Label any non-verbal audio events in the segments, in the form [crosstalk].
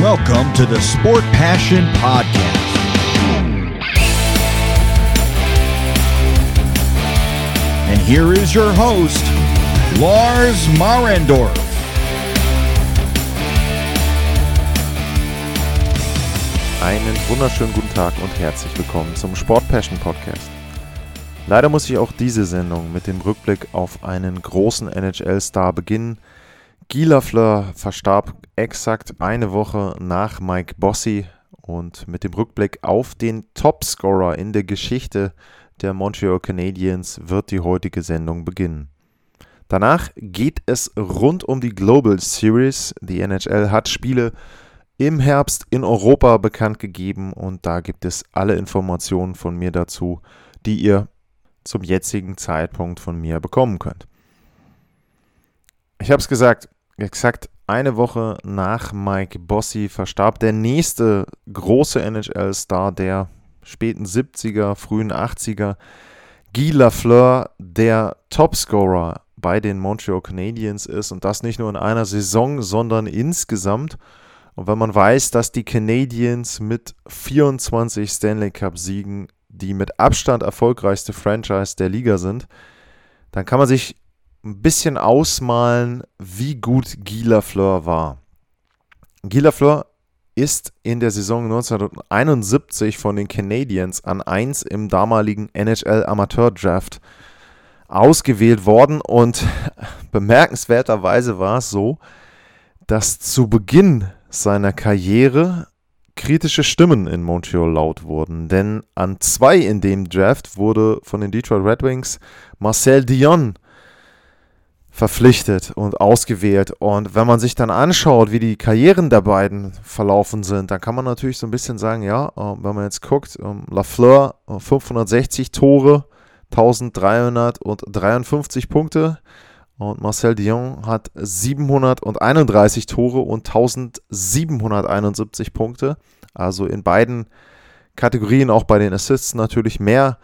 Welcome to the Sport Passion Podcast. And here is your host, Lars Marendorf. Einen wunderschönen guten Tag und herzlich willkommen zum Sport Passion Podcast. Leider muss ich auch diese Sendung mit dem Rückblick auf einen großen NHL-Star beginnen. Guy Lafleur verstarb exakt eine Woche nach Mike Bossy und mit dem Rückblick auf den Topscorer in der Geschichte der Montreal Canadiens wird die heutige Sendung beginnen. Danach geht es rund um die Global Series. Die NHL hat Spiele im Herbst in Europa bekannt gegeben und da gibt es alle Informationen von mir dazu, die ihr zum jetzigen Zeitpunkt von mir bekommen könnt. Ich habe es gesagt, exakt eine Woche nach Mike Bossy verstarb der nächste große NHL-Star der späten 70er, frühen 80er, Guy Lafleur, der Topscorer bei den Montreal Canadiens ist und das nicht nur in einer Saison, sondern insgesamt. Und wenn man weiß, dass die Canadiens mit 24 Stanley Cup-Siegen die mit Abstand erfolgreichste Franchise der Liga sind, dann kann man sich ein bisschen ausmalen, wie gut Guy Lafleur war. Guy Lafleur ist in der Saison 1971 von den Canadiens an 1 im damaligen NHL Amateur Draft ausgewählt worden und [laughs] bemerkenswerterweise war es so, dass zu Beginn seiner Karriere kritische Stimmen in Montreal laut wurden. Denn an zwei in dem Draft wurde von den Detroit Red Wings Marcel Dion verpflichtet und ausgewählt. Und wenn man sich dann anschaut, wie die Karrieren der beiden verlaufen sind, dann kann man natürlich so ein bisschen sagen, ja, äh, wenn man jetzt guckt, ähm, Lafleur 560 äh, Tore, 1353 Punkte, und Marcel Dion hat 731 Tore und 1771 Punkte. Also in beiden Kategorien, auch bei den Assists natürlich mehr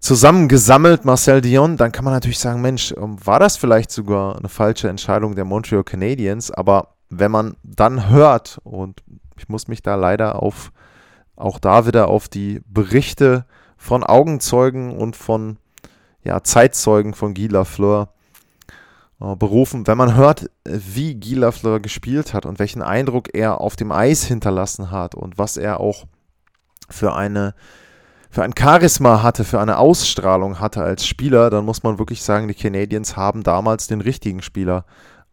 zusammengesammelt, Marcel Dion. Dann kann man natürlich sagen, Mensch, ähm, war das vielleicht sogar eine falsche Entscheidung der Montreal Canadiens? Aber wenn man dann hört, und ich muss mich da leider auf, auch da wieder auf die Berichte von Augenzeugen und von ja, Zeitzeugen von Guy Lafleur äh, berufen. Wenn man hört, wie Guy Lafleur gespielt hat und welchen Eindruck er auf dem Eis hinterlassen hat und was er auch für eine für ein Charisma hatte, für eine Ausstrahlung hatte als Spieler, dann muss man wirklich sagen, die Canadiens haben damals den richtigen Spieler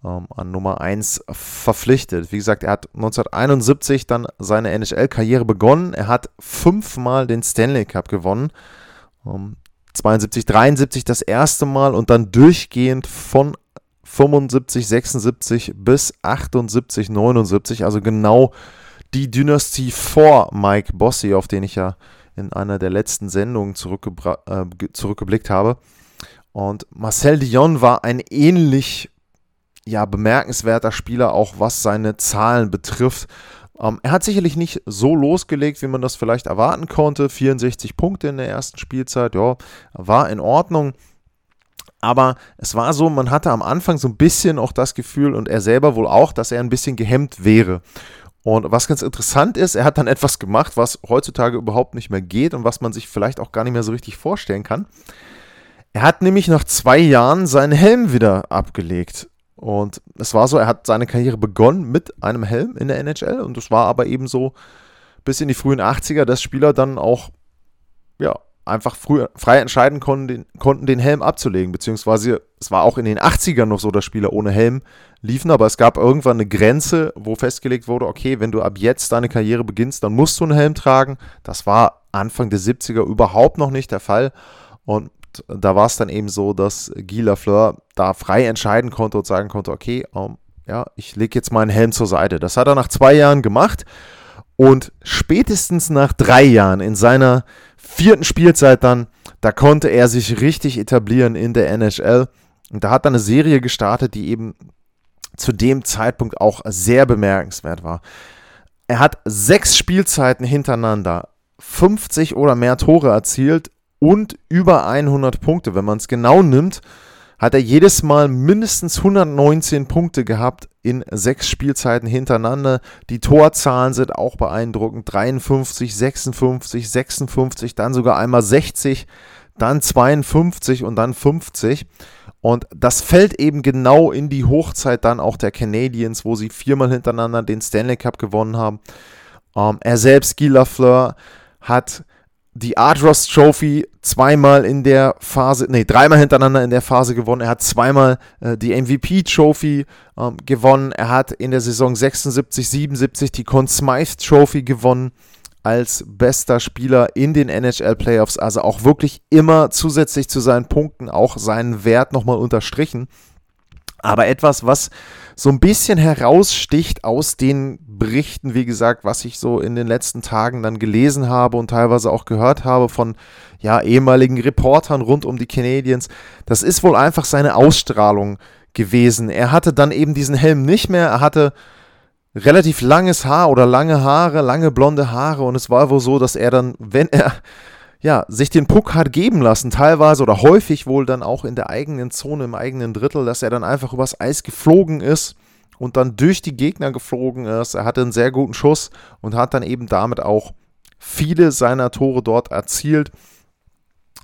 ähm, an Nummer 1 verpflichtet. Wie gesagt, er hat 1971 dann seine NHL-Karriere begonnen. Er hat fünfmal den Stanley Cup gewonnen. Ähm, 72, 73 das erste Mal und dann durchgehend von 75, 76 bis 78, 79, also genau die Dynastie vor Mike Bossy, auf den ich ja in einer der letzten Sendungen äh, zurückgeblickt habe. Und Marcel Dion war ein ähnlich ja, bemerkenswerter Spieler, auch was seine Zahlen betrifft. Ähm, er hat sicherlich nicht so losgelegt, wie man das vielleicht erwarten konnte. 64 Punkte in der ersten Spielzeit, ja, war in Ordnung. Aber es war so, man hatte am Anfang so ein bisschen auch das Gefühl und er selber wohl auch, dass er ein bisschen gehemmt wäre. Und was ganz interessant ist, er hat dann etwas gemacht, was heutzutage überhaupt nicht mehr geht und was man sich vielleicht auch gar nicht mehr so richtig vorstellen kann. Er hat nämlich nach zwei Jahren seinen Helm wieder abgelegt. Und es war so, er hat seine Karriere begonnen mit einem Helm in der NHL und es war aber eben so bis in die frühen 80er, dass Spieler dann auch ja, einfach früh, frei entscheiden konnten den, konnten, den Helm abzulegen. Beziehungsweise es war auch in den 80ern noch so, dass Spieler ohne Helm liefen, aber es gab irgendwann eine Grenze, wo festgelegt wurde, okay, wenn du ab jetzt deine Karriere beginnst, dann musst du einen Helm tragen. Das war Anfang der 70er überhaupt noch nicht der Fall. Und da war es dann eben so, dass Guy Lafleur da frei entscheiden konnte und sagen konnte, okay, um, ähm, ja, ich lege jetzt meinen Helm zur Seite. Das hat er nach zwei Jahren gemacht. Und spätestens nach drei Jahren in seiner vierten Spielzeit dann, da konnte er sich richtig etablieren in der NHL. Und da hat er eine Serie gestartet, die eben zu dem Zeitpunkt auch sehr bemerkenswert war. Er hat sechs Spielzeiten hintereinander 50 oder mehr Tore erzielt und über 100 Punkte. Wenn man es genau nimmt, hat er jedes Mal mindestens 119 Punkte gehabt in sechs Spielzeiten hintereinander. Die Torzahlen sind auch beeindruckend. 53, 56, 56, dann sogar einmal 60, dann 52 und dann 50. Und das fällt eben genau in die Hochzeit dann auch der Canadiens, wo sie viermal hintereinander den Stanley Cup gewonnen haben. Ähm, er selbst, Guy Lafleur, hat die Ardross Trophy zweimal in der Phase, nee, dreimal hintereinander in der Phase gewonnen. Er hat zweimal äh, die MVP Trophy ähm, gewonnen. Er hat in der Saison 76, 77 die Conn Smythe Trophy gewonnen als bester Spieler in den NHL Playoffs. Also auch wirklich immer zusätzlich zu seinen Punkten auch seinen Wert nochmal unterstrichen. Aber etwas, was so ein bisschen heraussticht aus den Berichten, wie gesagt, was ich so in den letzten Tagen dann gelesen habe und teilweise auch gehört habe von ja, ehemaligen Reportern rund um die Canadiens, das ist wohl einfach seine Ausstrahlung gewesen. Er hatte dann eben diesen Helm nicht mehr, er hatte relativ langes Haar oder lange Haare, lange blonde Haare und es war wohl so, dass er dann, wenn er ja, sich den Puck hat geben lassen, teilweise oder häufig wohl dann auch in der eigenen Zone, im eigenen Drittel, dass er dann einfach übers Eis geflogen ist und dann durch die Gegner geflogen ist. Er hatte einen sehr guten Schuss und hat dann eben damit auch viele seiner Tore dort erzielt.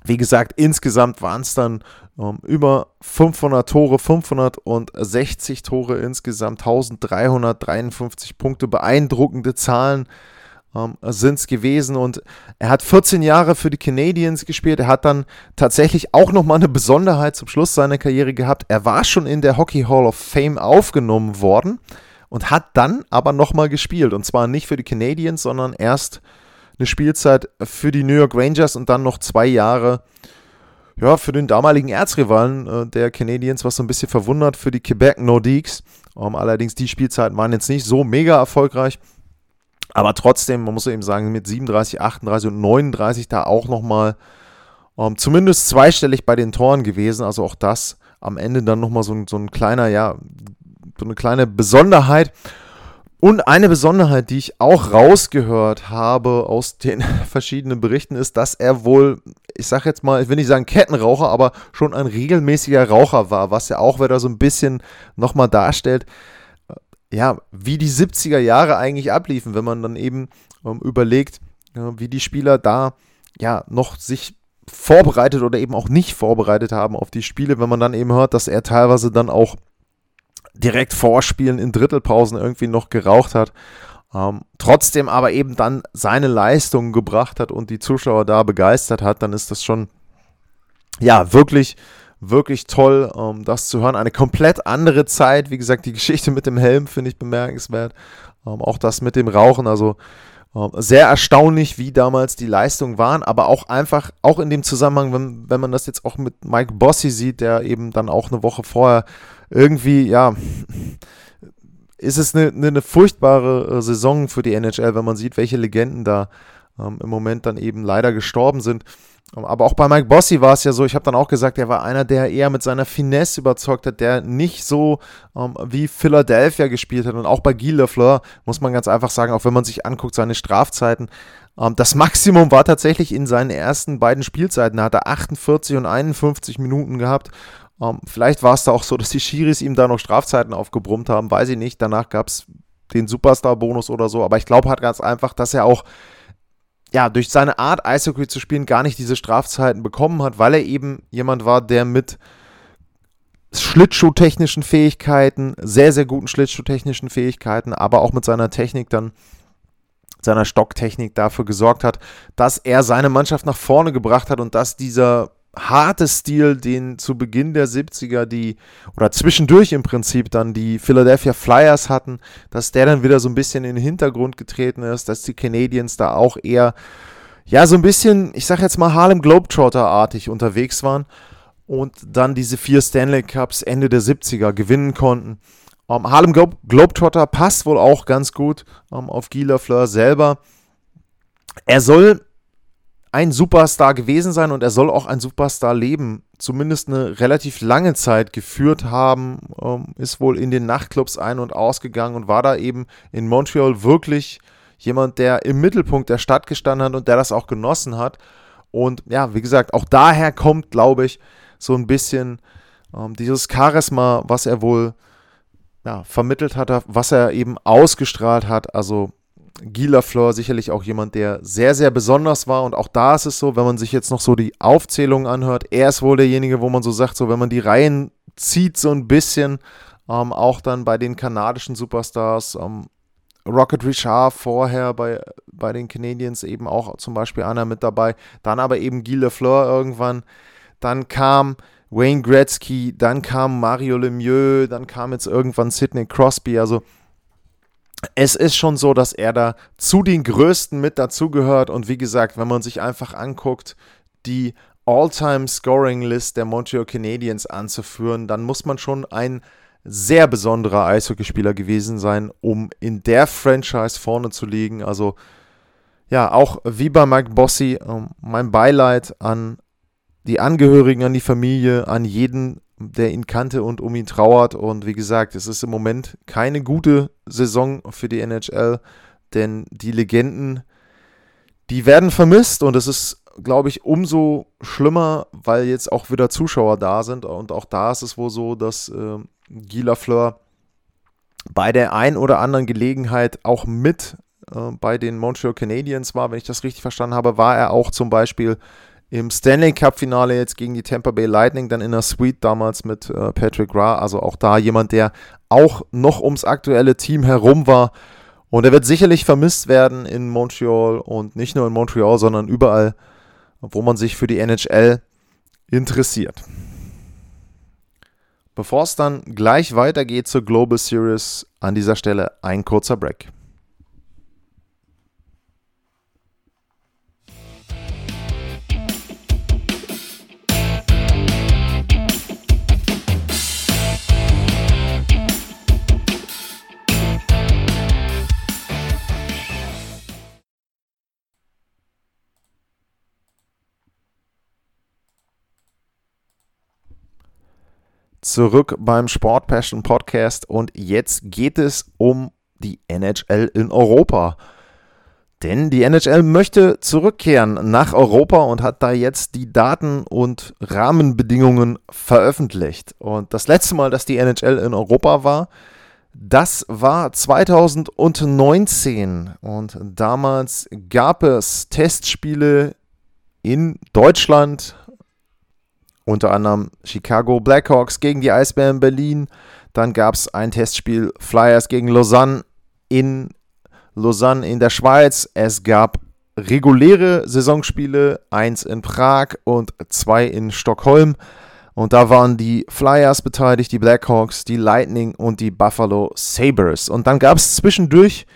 Wie gesagt, insgesamt waren es dann ähm, über 500 Tore, 560 Tore insgesamt, 1353 Punkte, beeindruckende Zahlen ähm, sind es gewesen. Und er hat 14 Jahre für die Canadiens gespielt. Er hat dann tatsächlich auch nochmal eine Besonderheit zum Schluss seiner Karriere gehabt. Er war schon in der Hockey Hall of Fame aufgenommen worden und hat dann aber nochmal gespielt. Und zwar nicht für die Canadiens, sondern erst eine Spielzeit für die New York Rangers und dann noch zwei Jahre ja, für den damaligen Erzrivalen äh, der Canadiens, was so ein bisschen verwundert für die Quebec Nordiques. Ähm, allerdings die Spielzeiten waren jetzt nicht so mega erfolgreich. Aber trotzdem, man muss eben sagen, mit 37, 38 und 39 da auch nochmal ähm, zumindest zweistellig bei den Toren gewesen. Also auch das am Ende dann nochmal so, so ein kleiner, ja, so eine kleine Besonderheit. Und eine Besonderheit, die ich auch rausgehört habe aus den [laughs] verschiedenen Berichten, ist, dass er wohl, ich sag jetzt mal, ich will nicht sagen Kettenraucher, aber schon ein regelmäßiger Raucher war, was ja auch wieder so ein bisschen nochmal darstellt, ja, wie die 70er Jahre eigentlich abliefen, wenn man dann eben ähm, überlegt, äh, wie die Spieler da ja noch sich vorbereitet oder eben auch nicht vorbereitet haben auf die Spiele, wenn man dann eben hört, dass er teilweise dann auch direkt vor Spielen in Drittelpausen irgendwie noch geraucht hat. Ähm, trotzdem aber eben dann seine Leistungen gebracht hat und die Zuschauer da begeistert hat, dann ist das schon ja wirklich wirklich toll, ähm, das zu hören. Eine komplett andere Zeit. Wie gesagt, die Geschichte mit dem Helm finde ich bemerkenswert. Ähm, auch das mit dem Rauchen. Also ähm, sehr erstaunlich, wie damals die Leistungen waren, aber auch einfach, auch in dem Zusammenhang, wenn, wenn man das jetzt auch mit Mike Bossy sieht, der eben dann auch eine Woche vorher irgendwie, ja, ist es eine, eine, eine furchtbare äh, Saison für die NHL, wenn man sieht, welche Legenden da ähm, im Moment dann eben leider gestorben sind. Aber auch bei Mike Bossy war es ja so, ich habe dann auch gesagt, er war einer, der eher mit seiner Finesse überzeugt hat, der nicht so ähm, wie Philadelphia gespielt hat. Und auch bei Guy Lafleur muss man ganz einfach sagen, auch wenn man sich anguckt, seine Strafzeiten, ähm, das Maximum war tatsächlich in seinen ersten beiden Spielzeiten. Da hat er 48 und 51 Minuten gehabt. Ähm, vielleicht war es da auch so, dass die Schiris ihm da noch Strafzeiten aufgebrummt haben, weiß ich nicht. Danach gab es den Superstar-Bonus oder so. Aber ich glaube halt ganz einfach, dass er auch ja, durch seine Art, Eishockey zu spielen, gar nicht diese Strafzeiten bekommen hat, weil er eben jemand war, der mit Schlittschuhtechnischen Fähigkeiten, sehr, sehr guten Schlittschuhtechnischen Fähigkeiten, aber auch mit seiner Technik dann, seiner Stocktechnik dafür gesorgt hat, dass er seine Mannschaft nach vorne gebracht hat und dass dieser harte Stil, den zu Beginn der 70er die, oder zwischendurch im Prinzip dann die Philadelphia Flyers hatten, dass der dann wieder so ein bisschen in den Hintergrund getreten ist, dass die Canadiens da auch eher, ja, so ein bisschen, ich sag jetzt mal Harlem Globetrotter-artig unterwegs waren und dann diese vier Stanley Cups Ende der 70er gewinnen konnten. Um, ähm, Harlem Globe Globetrotter passt wohl auch ganz gut um, ähm, auf Guy Lafleur selber. Er soll ein Superstar gewesen sein und er soll auch ein Superstar-Leben zumindest eine relativ lange Zeit geführt haben, ähm, ist wohl in den Nachtclubs ein- und ausgegangen und war da eben in Montreal wirklich jemand, der im Mittelpunkt der Stadt gestanden hat und der das auch genossen hat. Und ja, wie gesagt, auch daher kommt, glaube ich, so ein bisschen Ähm, dieses Charisma, was er wohl ja, vermittelt hat, was er eben ausgestrahlt hat. Also Guy Lafleur sicherlich auch jemand, der sehr, sehr besonders war. Und auch da ist es so, wenn man sich jetzt noch so die Aufzählung anhört, er ist wohl derjenige, wo man so sagt, so wenn man die Reihen zieht so ein bisschen, ähm, auch dann bei den kanadischen Superstars, ähm, Rocket Richard vorher bei, bei den Canadiens eben auch zum Beispiel einer mit dabei, dann aber eben Guy Lafleur irgendwann, dann kam Wayne Gretzky, dann kam Mario Lemieux, dann kam jetzt irgendwann Sidney Crosby, also es ist schon so, dass er da zu den Größten mit dazugehört. Und wie gesagt, wenn man sich einfach anguckt, die All-Time-Scoring-List der Montreal Canadiens anzuführen, dann muss man schon ein sehr besonderer Eishockeyspieler gewesen sein, um in der Franchise vorne zu liegen. Also ja, auch wie bei Mike Bossy, äh, mein Beileid an die Angehörigen, an die Familie, an jeden der ihn kannte und um ihn trauert. Und wie gesagt, es ist im Moment keine gute Saison für die NHL, denn die Legenden, die werden vermisst und es ist, glaube ich, umso schlimmer, weil jetzt auch wieder Zuschauer da sind. Und auch da ist es wohl so, dass äh, Guy Lafleur bei der ein oder anderen Gelegenheit auch mit äh, bei den Montreal Canadiens war, wenn ich das richtig verstanden habe, war er auch zum Beispiel im Stanley Cup-Finale jetzt gegen die Tampa Bay Lightning, dann in der Suite damals mit äh, Patrick Ra. Also auch da jemand, der auch noch ums aktuelle Team herum war. Und er wird sicherlich vermisst werden in Montreal und nicht nur in Montreal, sondern überall, wo man sich für die NHL interessiert. Bevor es dann gleich weitergeht zur Global Series, an dieser Stelle ein kurzer Break. Zurück beim Sport Passion Podcast und jetzt geht es um die NHL in Europa. Denn die NHL möchte zurückkehren nach Europa und hat da jetzt die Daten und Rahmenbedingungen veröffentlicht. Und das letzte Mal, dass die NHL in Europa war, das war 2019. Und damals gab es Testspiele in Deutschland, unter anderem Chicago Blackhawks gegen die Eisbären Berlin. Dann gab es ein Testspiel Flyers gegen Lausanne in Lausanne in der Schweiz. Es gab reguläre Saisonspiele, eins in Prag und zwei in Stockholm. Und da waren die Flyers beteiligt, die Blackhawks, die Lightning und die Buffalo Sabres. Und dann gab es zwischendurch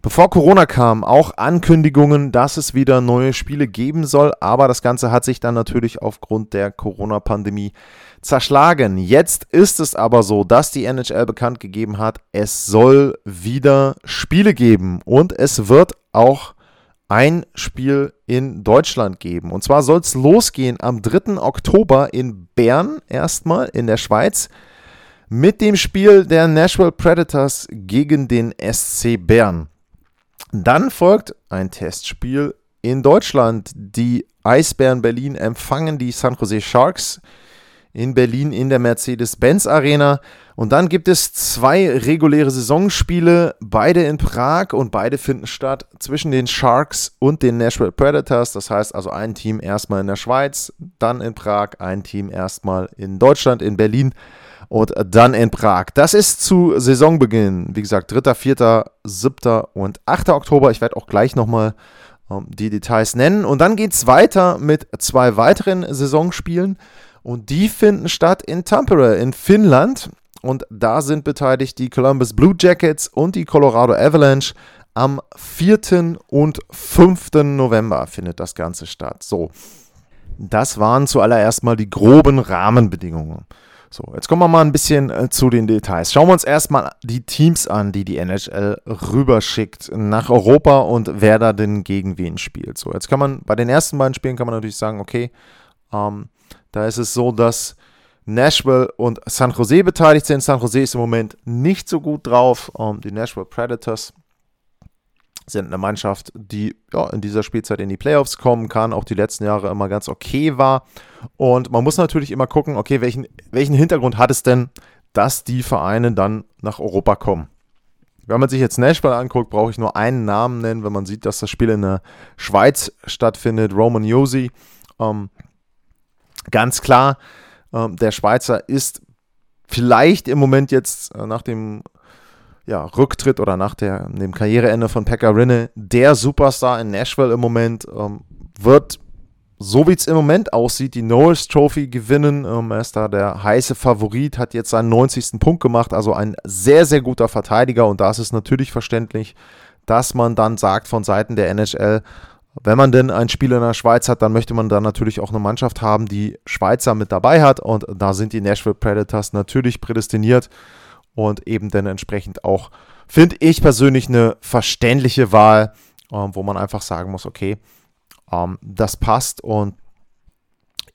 Bevor Corona kam, auch Ankündigungen, dass es wieder neue Spiele geben soll, aber das Ganze hat sich dann natürlich aufgrund der Corona-Pandemie zerschlagen. Jetzt ist es aber so, dass die NHL bekannt gegeben hat, es soll wieder Spiele geben und es wird auch ein Spiel in Deutschland geben. Und zwar soll es losgehen am 3. Oktober in Bern erstmal in der Schweiz mit dem Spiel der Nashville Predators gegen den SC Bern. Dann folgt ein Testspiel in Deutschland. Die Eisbären Berlin empfangen die San Jose Sharks in Berlin in der Mercedes-Benz Arena. Und dann gibt es zwei reguläre Saisonspiele, beide in Prag und beide finden statt zwischen den Sharks und den Nashville Predators. Das heißt also ein Team erstmal in der Schweiz, dann in Prag, ein Team erstmal in Deutschland, in Berlin und dann in Prag. Das ist zu Saisonbeginn. Wie gesagt, 3., 4., 7. und 8. Oktober. Ich werde auch gleich nochmal ähm, die Details nennen. Und dann geht es weiter mit zwei weiteren Saisonspielen. Und die finden statt in Tampere in Finnland. Und da sind beteiligt die Columbus Blue Jackets und die Colorado Avalanche. Am 4. und 5. November findet das Ganze statt. So, das waren zuallererst mal die groben Rahmenbedingungen. So, jetzt kommen wir mal ein bisschen äh, zu den Details. Schauen wir uns erstmal die Teams an, die die NHL rüberschickt nach Europa und wer da denn gegen wen spielt. So, jetzt kann man bei den ersten beiden Spielen kann man natürlich sagen, okay, ähm, da ist es so, dass Nashville und San Jose beteiligt sind. San Jose ist im Moment nicht so gut drauf. Ähm, die Nashville Predators sind eine Mannschaft, die ja, in dieser Spielzeit in die Playoffs kommen kann, auch die letzten Jahre immer ganz okay war. Und man muss natürlich immer gucken, okay, welchen, welchen Hintergrund hat es denn, dass die Vereine dann nach Europa kommen? Wenn man sich jetzt Nashville anguckt, brauche ich nur einen Namen nennen, wenn man sieht, dass das Spiel in der Schweiz stattfindet. Roman Josi. Ähm, ganz klar, ähm, der Schweizer ist vielleicht im Moment jetzt äh, nach dem ja, Rücktritt oder nach der, dem Karriereende von Pekka Rinne der Superstar in Nashville im Moment. Ähm, wird, so wie es im Moment aussieht, die Norris Trophy gewinnen. Ähm, er ist da der heiße Favorit, hat jetzt seinen 90. Punkt gemacht, also ein sehr, sehr guter Verteidiger. Und da ist es natürlich verständlich, dass man dann sagt von Seiten der NHL, wenn man denn ein Spiel in der Schweiz hat, dann möchte man dann natürlich auch eine Mannschaft haben, die Schweizer mit dabei hat. Und da sind die Nashville Predators natürlich prädestiniert und eben dann entsprechend auch, finde ich persönlich, eine verständliche Wahl, ähm, wo man einfach sagen muss, okay, ähm, das passt und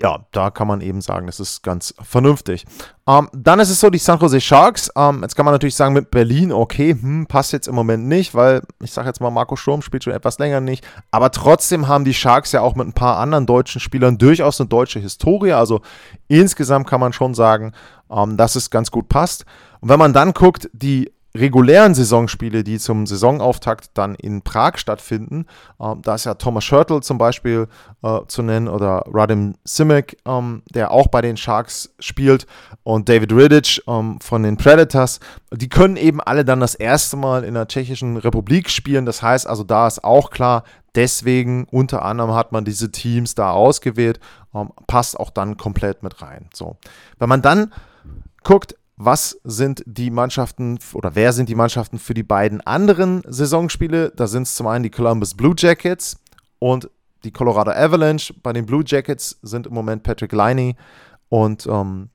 ja, da kann man eben sagen, das ist ganz vernünftig. Ähm, dann ist es so, die San Jose Sharks. Ähm, jetzt kann man natürlich sagen, mit Berlin, okay, hm, passt jetzt im Moment nicht, weil ich sage jetzt mal, Marco Sturm spielt schon etwas länger nicht. Aber trotzdem haben die Sharks ja auch mit ein paar anderen deutschen Spielern durchaus eine deutsche Historie. Also insgesamt kann man schon sagen, ähm, dass es ganz gut passt. Und wenn man dann guckt, die regulären Saisonspiele, die zum Saisonauftakt dann in Prag stattfinden. Ähm, da ist ja Thomas Schörtl zum Beispiel äh, zu nennen oder Radim Simic, ähm, der auch bei den Sharks spielt und David Riddich ähm, von den Predators. Die können eben alle dann das erste Mal in der Tschechischen Republik spielen. Das heißt also, da ist auch klar, deswegen unter anderem hat man diese Teams da ausgewählt, ähm, passt auch dann komplett mit rein. So, wenn man dann guckt, was sind die Mannschaften oder wer sind die Mannschaften für die beiden anderen Saisonspiele? Da sind es zum einen die Columbus Blue Jackets und die Colorado Avalanche. Bei den Blue Jackets sind im Moment Patrick Liney und ähm,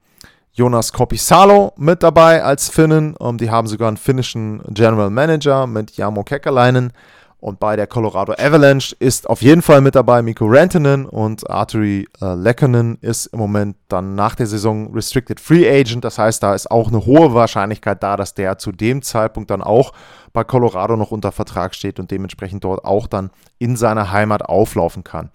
Jonas Kopisalo mit dabei als Finnen. Ähm, die haben sogar einen finnischen General Manager mit Jamo Kekalainen. Und bei der Colorado Avalanche ist auf jeden Fall mit dabei Mikko Rantanen und Arturi äh, Lekkonen ist im Moment dann nach der Saison Restricted Free Agent. Das heißt, da ist auch eine hohe Wahrscheinlichkeit da, dass der zu dem Zeitpunkt dann auch bei Colorado noch unter Vertrag steht und dementsprechend dort auch dann in seiner Heimat auflaufen kann.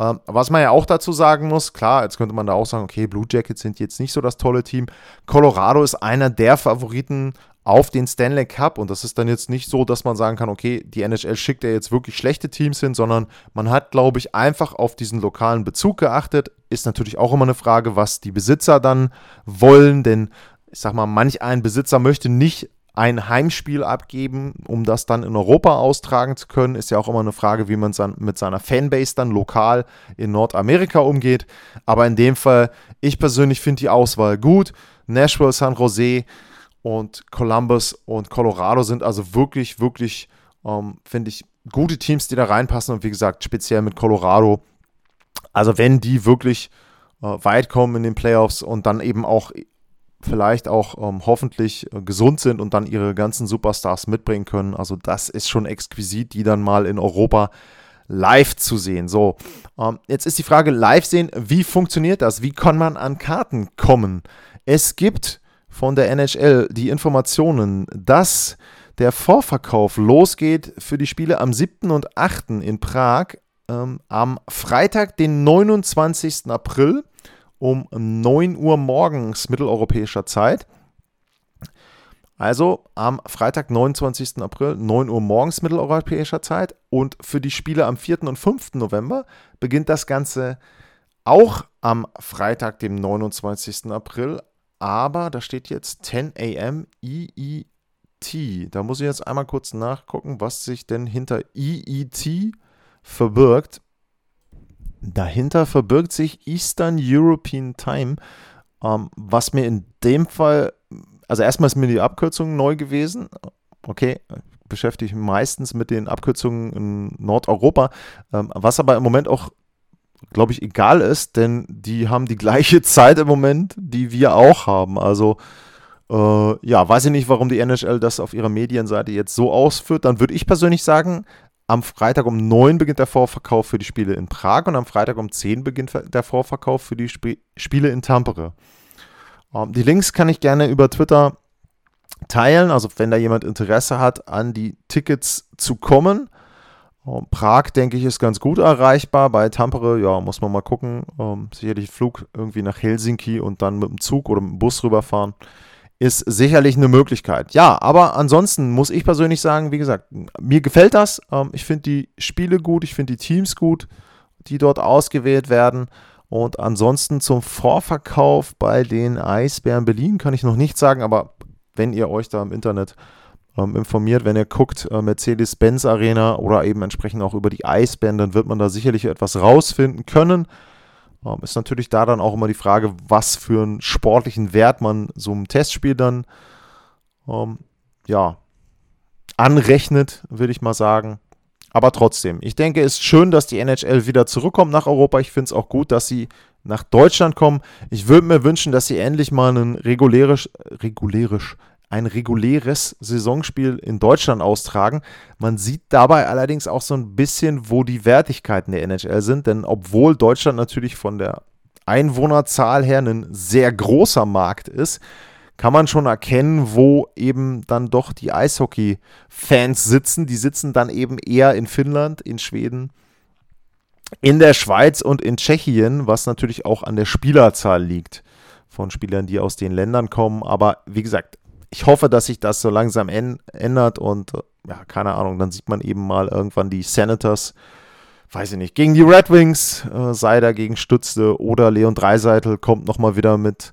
Ähm, was man ja auch dazu sagen muss, klar, jetzt könnte man da auch sagen, okay, Blue Jackets sind jetzt nicht so das tolle Team. Colorado ist einer der Favoriten auf den Stanley Cup. Und das ist dann jetzt nicht so, dass man sagen kann, okay, die NHL schickt ja jetzt wirklich schlechte Teams hin, sondern man hat, glaube ich, einfach auf diesen lokalen Bezug geachtet. Ist natürlich auch immer eine Frage, was die Besitzer dann wollen, denn ich sag mal, manch ein Besitzer möchte nicht ein Heimspiel abgeben, um das dann in Europa austragen zu können. Ist ja auch immer eine Frage, wie man mit seiner Fanbase dann lokal in Nordamerika umgeht. Aber in dem Fall, ich persönlich finde die Auswahl gut. Nashville, San Jose, und Columbus und Colorado sind also wirklich, wirklich, ähm, finde ich, gute Teams, die da reinpassen. Und wie gesagt, speziell mit Colorado. Also wenn die wirklich äh, weit kommen in den Playoffs und dann eben auch vielleicht auch ähm, hoffentlich äh, gesund sind und dann ihre ganzen Superstars mitbringen können. Also das ist schon exquisit, die dann mal in Europa live zu sehen. So, ähm, jetzt ist die Frage, live sehen, wie funktioniert das? Wie kann man an Karten kommen? Es gibt von der NHL die Informationen, dass der Vorverkauf losgeht für die Spiele am 7. und 8. in Prag ähm, am Freitag, den 29. April um 9 Uhr morgens mitteleuropäischer Zeit. Also am Freitag, 29. April, 9 Uhr morgens mitteleuropäischer Zeit. Und für die Spiele am 4. und 5. November beginnt das Ganze auch am Freitag, dem 29. April aber da steht jetzt 10 a.m. EET. Da muss ich jetzt einmal kurz nachgucken, was sich denn hinter EET verbirgt. Dahinter verbirgt sich Eastern European Time, ähm, was mir in dem Fall, also erstmal ist mir die Abkürzung neu gewesen. Okay, beschäftige mich meistens mit den Abkürzungen in Nordeuropa, ähm, was aber im Moment auch glaube ich, egal ist, denn die haben die gleiche [laughs] Zeit im Moment, die wir auch haben. Also, äh, ja, weiß ich nicht, warum die NHL das auf ihrer Medienseite jetzt so ausführt. Dann würde ich persönlich sagen, am Freitag um 9 beginnt der Vorverkauf für die Spiele in Prag und am Freitag um 10 beginnt der Vorverkauf für die Sp Spiele in Tampere. Ähm, die Links kann ich gerne über Twitter teilen, also wenn da jemand Interesse hat, an die Tickets zu kommen. Ähm, Prag, denke ich, ist ganz gut erreichbar. Bei Tampere, ja, muss man mal gucken. Ähm, sicherlich Flug irgendwie nach Helsinki und dann mit dem Zug oder mit dem Bus rüberfahren ist sicherlich eine Möglichkeit. Ja, aber ansonsten muss ich persönlich sagen, wie gesagt, mir gefällt das. Ähm, ich finde die Spiele gut, ich finde die Teams gut, die dort ausgewählt werden. Und ansonsten zum Vorverkauf bei den Eisbären Berlin kann ich noch nichts sagen, aber wenn ihr euch da im Internet ähm, informiert, wenn ihr guckt, äh, Mercedes-Benz Arena oder eben entsprechend auch über die Eisbären, dann wird man da sicherlich etwas rausfinden können. Ähm, ist natürlich da dann auch immer die Frage, was für einen sportlichen Wert man so einem Testspiel dann ähm, ja, anrechnet, würde ich mal sagen. Aber trotzdem, ich denke, es ist schön, dass die NHL wieder zurückkommt nach Europa. Ich finde es auch gut, dass sie nach Deutschland kommen. Ich würde mir wünschen, dass sie endlich mal ein regulärisch, regulärisch, ein reguläres Saisonspiel in Deutschland austragen. Man sieht dabei allerdings auch so ein bisschen, wo die Wertigkeiten der NHL sind, denn obwohl Deutschland natürlich von der Einwohnerzahl her ein sehr großer Markt ist, kann man schon erkennen, wo eben dann doch die Eishockey-Fans sitzen. Die sitzen dann eben eher in Finnland, in Schweden, in der Schweiz und in Tschechien, was natürlich auch an der Spielerzahl liegt von Spielern, die aus den Ländern kommen. Aber wie gesagt, ich hoffe, dass sich das so langsam ändert und ja, keine Ahnung, dann sieht man eben mal irgendwann die Senators, weiß ich nicht, gegen die Red Wings, äh, Seider gegen Stützle oder Leon Dreiseitel kommt nochmal wieder mit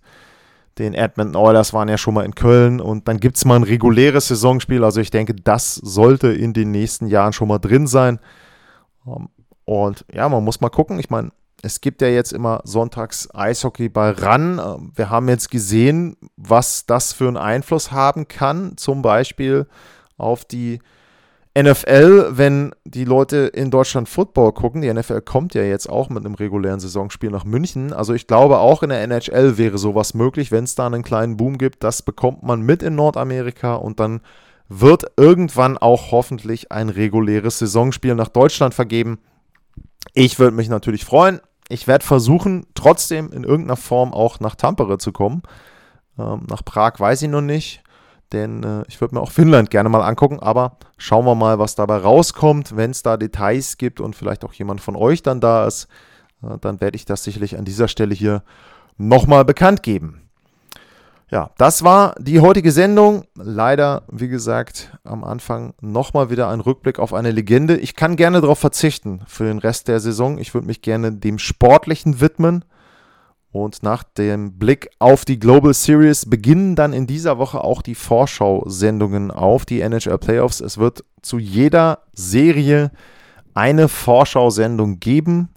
den Edmonton Oilers waren ja schon mal in Köln und dann gibt es mal ein reguläres Saisonspiel. Also ich denke, das sollte in den nächsten Jahren schon mal drin sein. Ähm, und ja, man muss mal gucken. Ich meine, es gibt ja jetzt immer sonntags Eishockey bei RAN. Ähm, wir haben jetzt gesehen, was das für einen Einfluss haben kann, zum Beispiel auf die NFL, wenn die Leute in Deutschland Football gucken. Die NFL kommt ja jetzt auch mit einem regulären Saisonspiel nach München. Also ich glaube, auch in der NHL wäre sowas möglich, wenn es da einen kleinen Boom gibt. Das bekommt man mit in Nordamerika und dann wird irgendwann auch hoffentlich ein reguläres Saisonspiel nach Deutschland vergeben. Ich würde mich natürlich freuen ich werde versuchen, trotzdem in irgendeiner Form auch nach Tampere zu kommen. Ähm, nach Prag weiß ich noch nicht, denn äh, ich würde mir auch Finnland gerne mal angucken, aber schauen wir mal, was dabei rauskommt. Wenn es da Details gibt und vielleicht auch jemand von euch dann da ist, äh, dann werde ich das sicherlich an dieser Stelle hier nochmal bekannt geben. Ja, das war die heutige Sendung. Leider, wie gesagt, am Anfang nochmal wieder ein Rückblick auf eine Legende. Ich kann gerne darauf verzichten für den Rest der Saison. Ich würde mich gerne dem Sportlichen widmen. Und nach dem Blick auf die Global Series beginnen dann in dieser Woche auch die Vorschau-Sendungen auf die NHL Playoffs. Es wird zu jeder Serie eine Vorschau-Sendung geben.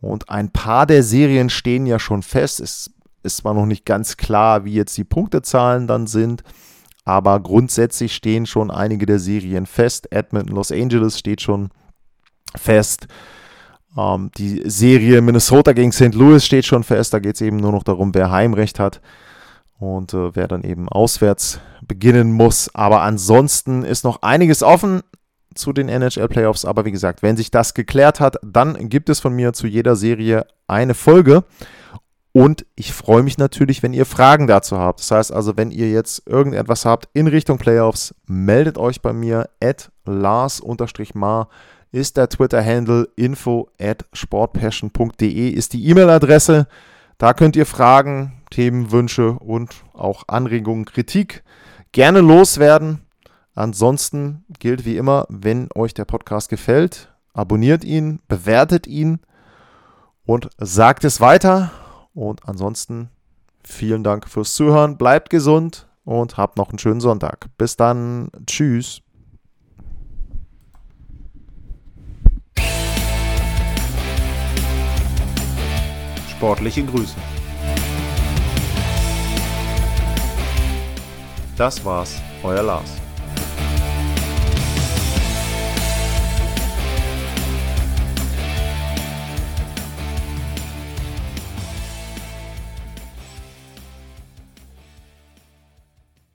Und ein paar der Serien stehen ja schon fest. Es ist zwar noch nicht ganz klar, wie jetzt die Punktezahlen dann sind, aber grundsätzlich stehen schon einige der Serien fest. Edmonton Los Angeles steht schon fest. Ähm, die Serie Minnesota gegen St. Louis steht schon fest. Da geht es eben nur noch darum, wer Heimrecht hat und äh, wer dann eben auswärts beginnen muss. Aber ansonsten ist noch einiges offen zu den NHL Playoffs. Aber wie gesagt, wenn sich das geklärt hat, dann gibt es von mir zu jeder Serie eine Folge. Und ich freue mich natürlich, wenn ihr Fragen dazu habt. Das heißt also, wenn ihr jetzt irgendetwas habt in Richtung Playoffs, meldet euch bei mir. At Lars-Mar ist der Twitter-Handle. Info at sportpassion.de ist die E-Mail-Adresse. Da könnt ihr Fragen, Themenwünsche und auch Anregungen, Kritik gerne loswerden. Ansonsten gilt wie immer, wenn euch der Podcast gefällt, abonniert ihn, bewertet ihn und sagt es weiter. Und ansonsten vielen Dank fürs Zuhören. Bleibt gesund und habt noch einen schönen Sonntag. Bis dann. Tschüss. Sportliche Grüße. Das war's, euer Lars.